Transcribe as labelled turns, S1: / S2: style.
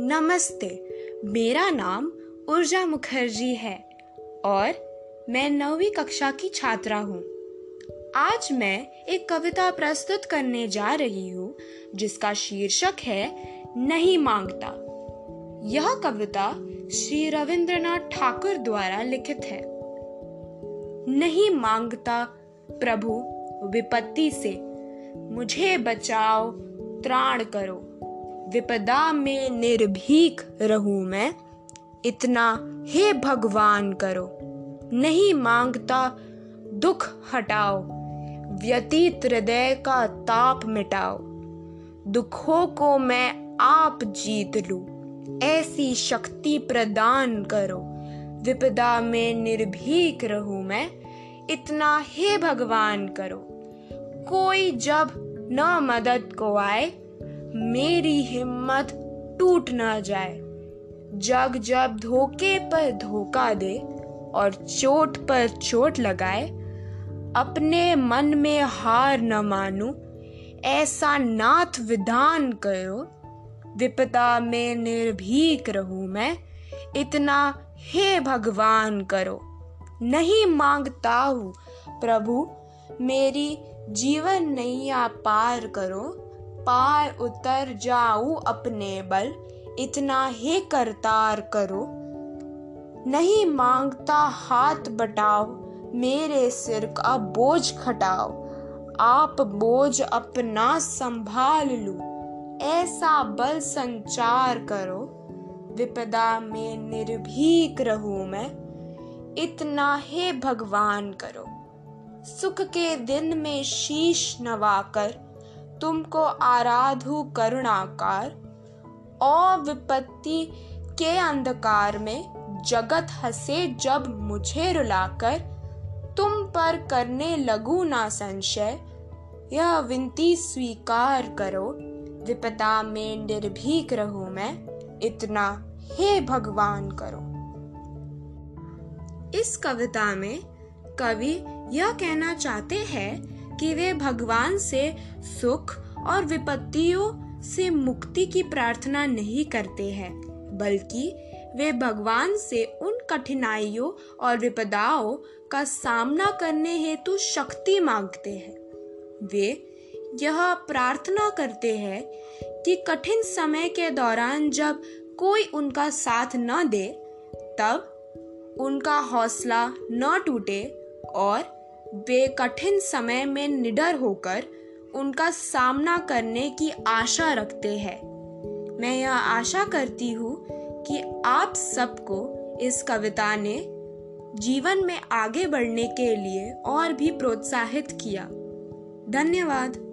S1: नमस्ते, मेरा नाम ऊर्जा मुखर्जी है और मैं नौवीं कक्षा की छात्रा हूँ। आज मैं एक कविता प्रस्तुत करने जा रही हूँ, जिसका शीर्षक है नहीं माँगता। यह कविता श्री रविंद्रनाथ ठाकुर द्वारा लिखित है। नहीं माँगता प्रभु विपत्ति से, मुझे बचाओ, त्राण करो। विपदा में निर्भीक रहूँ मैं, इतना हे भगवान करो। नहीं माँगता दुख हटाओ, व्यतीत हृदय का ताप मिटाओ। दुखों को मैं आप जीत लू, ऐसी शक्ति प्रदान करो। विपदा में निर्भीक रहूँ मैं, इतना हे भगवान करो। कोई जब न मदद को आए मेरी हिम्मत टूट न जाए। जग जब धोखे पर धोखा दे और चोट पर चोट लगाए, अपने मन में हार न मानू, ऐसा नाथ विधान करो। विपदा में निर्भीक रहूँ मैं, इतना हे भगवान करो। नहीं माँगता हूँ, प्रभु, मेरी जीवन नैया पार करो। पार उतर जाऊँ अपने बल, इतना ही करतार करो। नहीं माँगता हाथ बटाओ, मेरे सिर का बोझ खटाओ। आप बोझ अपना संभाल लू, ऐसा बल संचार करो। विपदा में निर्भीक रहूँ मैं, इतना हे भगवान करो। सुख के दिन में शीश नवाकर तुमको आराधु करुणाकार विपत्ति के अंधकार में जगत हंसे जब मुझे रुलाकर, तुम पर करने लगू ना संशय, यह विनती स्वीकार करो विपदा में निर्भीक रहूँ मैं, इतना हे भगवान करो। इस कविता में कवि यह कहना चाहते हैं कि वे भगवान से सुख और विपत्तियों से मुक्ति की प्रार्थना नहीं करते हैं, बल्कि वे भगवान से उन कठिनाइयों और विपदाओं का सामना करने हेतु शक्ति मांगते हैं। वे यह प्रार्थना करते हैं कि कठिन समय के दौरान जब कोई उनका साथ न दे, तब उनका हौसला न टूटे और वे कठिन समय में निडर होकर उनका सामना करने की आशा रखते हैं। मैं यह आशा करती हूँ कि आप सबको इस कविता ने जीवन में आगे बढ़ने के लिए और भी प्रोत्साहित किया। धन्यवाद।